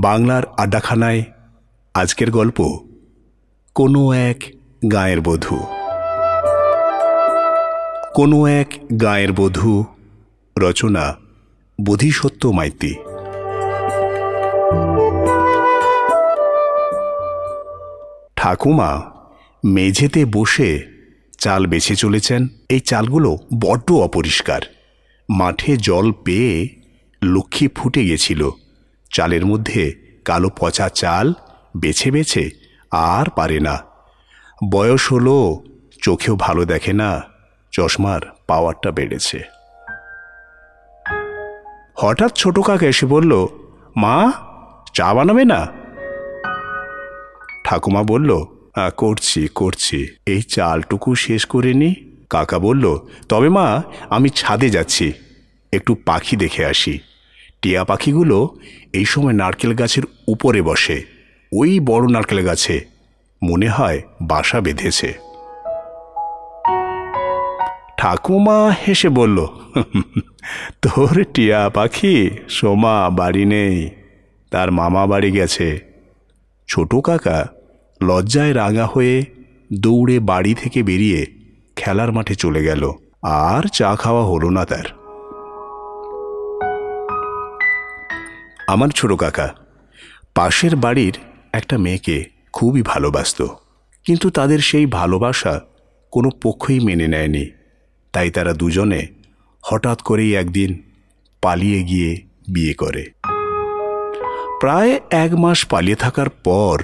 বাংলার আড্ডাখানায় আজকের গল্প, কোনো এক গায়ের বধূ। কোনো এক গায়ের বধূ, রচনা বোধিসত্ত্ব মাইতি। ঠাকুমা মেঝেতে বসে চাল বেছে চলেছেন। এই চালগুলো বড্ড অপরিষ্কার। মাঠে জল পেয়ে লক্ষ্মী ফুটে গেছিল। চালের মধ্যে কালো পচা চাল বেছে বেছে আর পারে না। বয়স হলো চোখেও ভালো দেখে না চশমার পাওয়ারটা বেড়েছে। হঠাৎ ছোট কাকা এসে বলল মা চা বানাবে না? ঠাকুমা বলল "আ, করছি করছি। এই চালটুকু শেষ করে নি। কাকা বলল তবে মা আমি ছাদে যাচ্ছি। একটু পাখি দেখে আসি। টিয়া পাখিগুলো এই সময় নারকেল গাছের উপরে বসে। ওই বড় নারকেল গাছে মনে হয় বাসা বেঁধেছে। ঠাকুমা হেসে বলল, তোর টিয়া পাখি সোমা বাড়ি নেই, তার মামা বাড়ি গেছে। ছোট কাকা লজ্জায় রাঙা হয়ে দৌড়ে বাড়ি থেকে বেরিয়ে খেলার মাঠে চলে গেল। আর চা খাওয়া হলো না তার। আমার ছোট কাকা। পাশের বাড়ির একটা মেয়েকে খুবই ভালোবাসতো। কিন্তু তাদের সেই ভালোবাসা কোনো পক্ষই মেনে নেয়নি। তাই তারা দুজনে হঠাৎ করেই একদিন পালিয়ে গিয়ে বিয়ে করে। প্রায় এক মাস পালিয়ে থাকার পর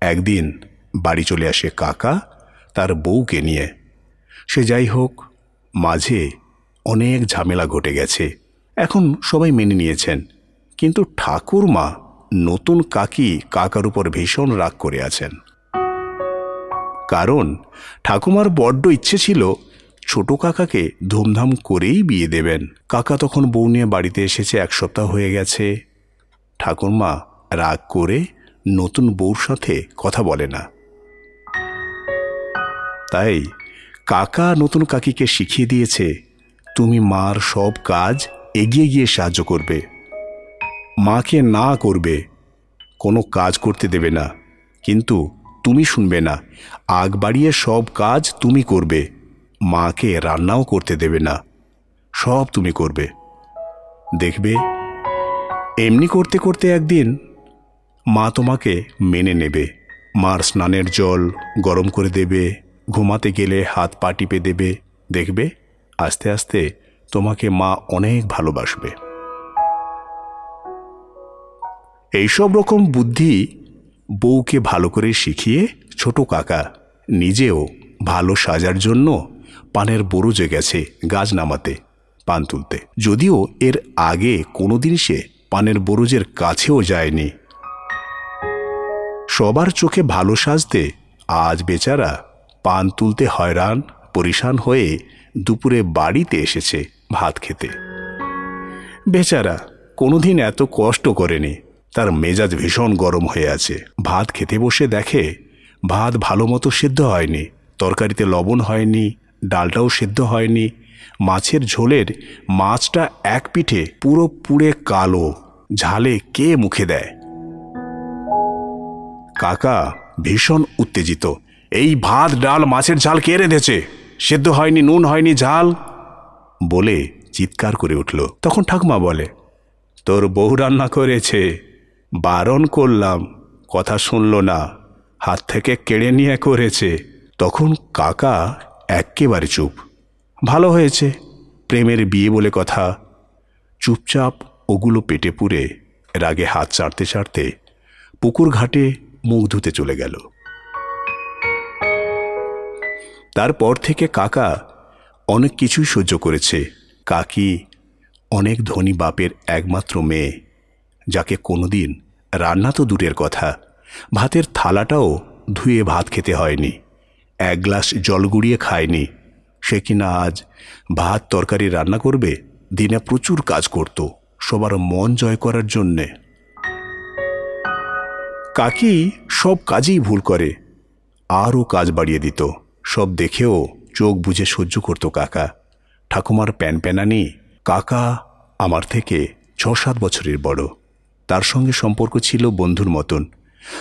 একদিন বাড়ি চলে আসে কাকা, তার বউকে নিয়ে। সে যাই হোক, মাঝে অনেক ঝামেলা ঘটে গেছে। এখন সবাই মেনে নিয়েছেন। কিন্তু ঠাকুরমা নতুন কাকি কাকার উপর ভীষণ রাগ করে আছেন কারণ ঠাকুমার বড্ড ইচ্ছে ছিল ছোট কাকাকে ধুমধাম করেই বিয়ে দেবেন। কাকা তখন বউ নিয়ে বাড়িতে এসেছে, এক সপ্তাহ হয়ে গেছে। ঠাকুরমা রাগ করে নতুন বউর সাথে কথা বলে না। তাই কাকা নতুন কাকিকে শিখিয়ে দিয়েছে, তুমি মার সব কাজ এগিয়ে গিয়ে সাহায্য করবে। মাকে না করবে, কোনো কাজ করতে দেবে না। কিন্তু তুমি শুনবে না, আগ বাড়িয়ে সব কাজ তুমি করবে, মাকে রান্নাও করতে দেবে না, সব তুমি করবে। দেখবে, এমনি করতে করতে একদিন মা তোমাকে মেনে নেবে, মার স্নানের জল গরম করে দেবে, ঘুমাতে গেলে হাত পা টিপে দেবে, দেখবে, আস্তে আস্তে তোমাকে মা অনেক ভালোবাসবে। এইসব রকম বুদ্ধি বউকে ভালো করে শিখিয়ে ছোট কাকা নিজেও ভালো সাজার জন্য পানের বরুজে গেছে গাছ নামাতে, পান তুলতে। যদিও এর আগে কোনোদিন সে পানের বরুজের কাছেও যায়নি। সবার চোখে ভালো সাজতে আজ বেচারা পান তুলতে হয়রান, পরিশান হয়ে দুপুরে বাড়িতে এসেছে ভাত খেতে। বেচারা কোনোদিন এত কষ্ট করেনি। তার মেজাজ ভীষণ গরম হয়ে আছে। ভাত খেতে বসে দেখে, ভাত ভালো মতো সেদ্ধ হয়নি, তরকারিতে লবণ হয়নি, ডালটাও সেদ্ধ হয়নি, মাছের ঝোলের মাছটা এক পিঠে পুরো পুড়ে কালো, ঝালে কে মুখে দেয়? কাকা ভীষণ উত্তেজিত, এই ভাত, ডাল, মাছের ঝাল কে রেঁধেছে? সেদ্ধ হয়নি, নুন হয়নি, ঝাল? বলে চিৎকার করে উঠল। তখন ঠাকুমা বলে, তোর বউ রান্না করেছে। বারণ করলাম, কথা শুনল না। হাত থেকে কেড়ে নিয়ে করেছে। তখন কাকা এক্কেবারে চুপ। ভালো হয়েছে, প্রেমের বিয়ে বলে কথা। চুপচাপ ওগুলো পেটে পুরে রাগে হাত চাড়তে চাড়তে পুকুর ঘাটে মুখ ধুতে চলে গেল। তারপর থেকে কাকা অনেক কিছুই সহ্য করেছে। কাকি অনেক ধনী বাপের একমাত্র মেয়ে, যাকে কোনোদিন রান্না তো দূরের কথা। ভাতের থালাটাও ধুয়ে ভাত খেতে হয়নি। এক গ্লাস জল গুড়িয়ে খায়নি। সে কিনা আজ ভাত তরকারি রান্না করবে? দিনে প্রচুর কাজ করত। সবার মন জয় করার জন্যে। কাকি সব কাজেই ভুল করে। আরও কাজ বাড়িয়ে দিত। সব দেখেও চোখ বুঝে সহ্য করত কাকা। ঠাকুমার প্যান প্যানানি কাকা আমার থেকে ছ সাত বছরের বড়। তার সঙ্গে সম্পর্ক ছিল বন্ধুর মতন।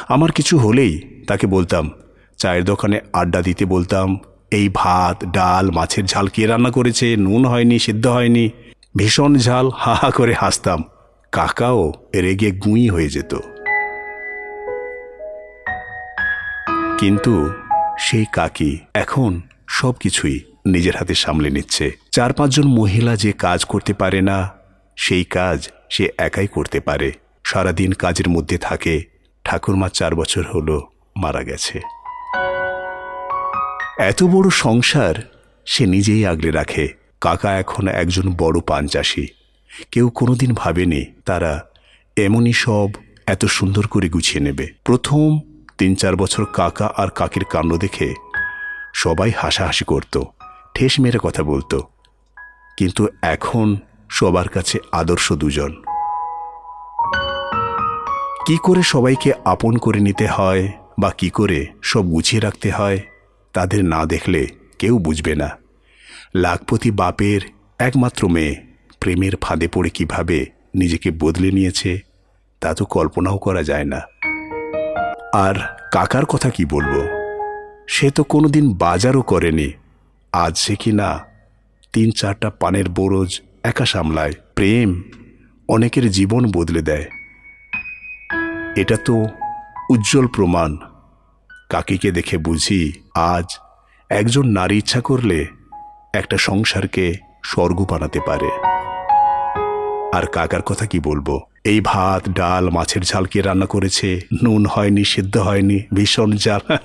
আমার কিছু হলেই তাকে বলতাম, চায়ের দোকানে আড্ডা দিতে বলতাম, এই ভাত, ডাল, মাছের ঝাল কে রান্না করেছে, নুন হয়নি, সিদ্ধ হয়নি, ভীষণ ঝাল, হা হা করে হাসতাম। কাকাও রেগে গুঁই হয়ে যেত। কিন্তু সেই কাকি এখন সব কিছুই নিজের হাতে সামলে নিচ্ছে। চার পাঁচজন মহিলা যে কাজ করতে পারে না, সেই কাজ সে একাই করতে পারে। সারাদিন কাজের মধ্যে থাকে। ঠাকুরমা চার বছর হলো মারা গেছে। এত বড় সংসার সে নিজেই আগলে রাখে। কাকা এখন একজন বড় পান চাষি। কেউ কোনোদিন ভাবেনি তারা এমনই সব এত সুন্দর করে গুছিয়ে নেবে। প্রথম তিন চার বছর কাকা আর কাকির কাণ্ড দেখে সবাই হাসাহাসি করত, ঠেস মেরে কথা বলতো। কিন্তু এখন সবার কাছে আদর্শ দুজন। কি করে সবাইকে আপন করে নিতে হয় বা কি করে সব গুছিয়ে রাখতে হয়, তাদের না দেখলে কেউ বুঝবে না। লাখপতি বাপের একমাত্র মেয়ে প্রেমের ফাঁদে পড়ে কীভাবে নিজেকে বদলে নিয়েছে, তা তো কল্পনাও করা যায় না। আর কাকার কথা কি বলব? সে তো কোনোদিন বাজারও করেনি। আজ সে কি না তিন চারটা পানের বোরজ একা সামলায় প্রেম, অনেকের জীবন বদলে দেয়। এটা তো উজ্জ্বল প্রমাণ। কাকিকে দেখে বুঝি আজ একজন নারী ইচ্ছা করলে একটা সংসারকে স্বর্গ বানাতে পারে। আর কাকার কথা কি বলব? এই ভাত, ডাল, মাছের ঝাল কে রান্না করেছে? নুন হয়নি, সিদ্ধ হয়নি, ভীষণ জাল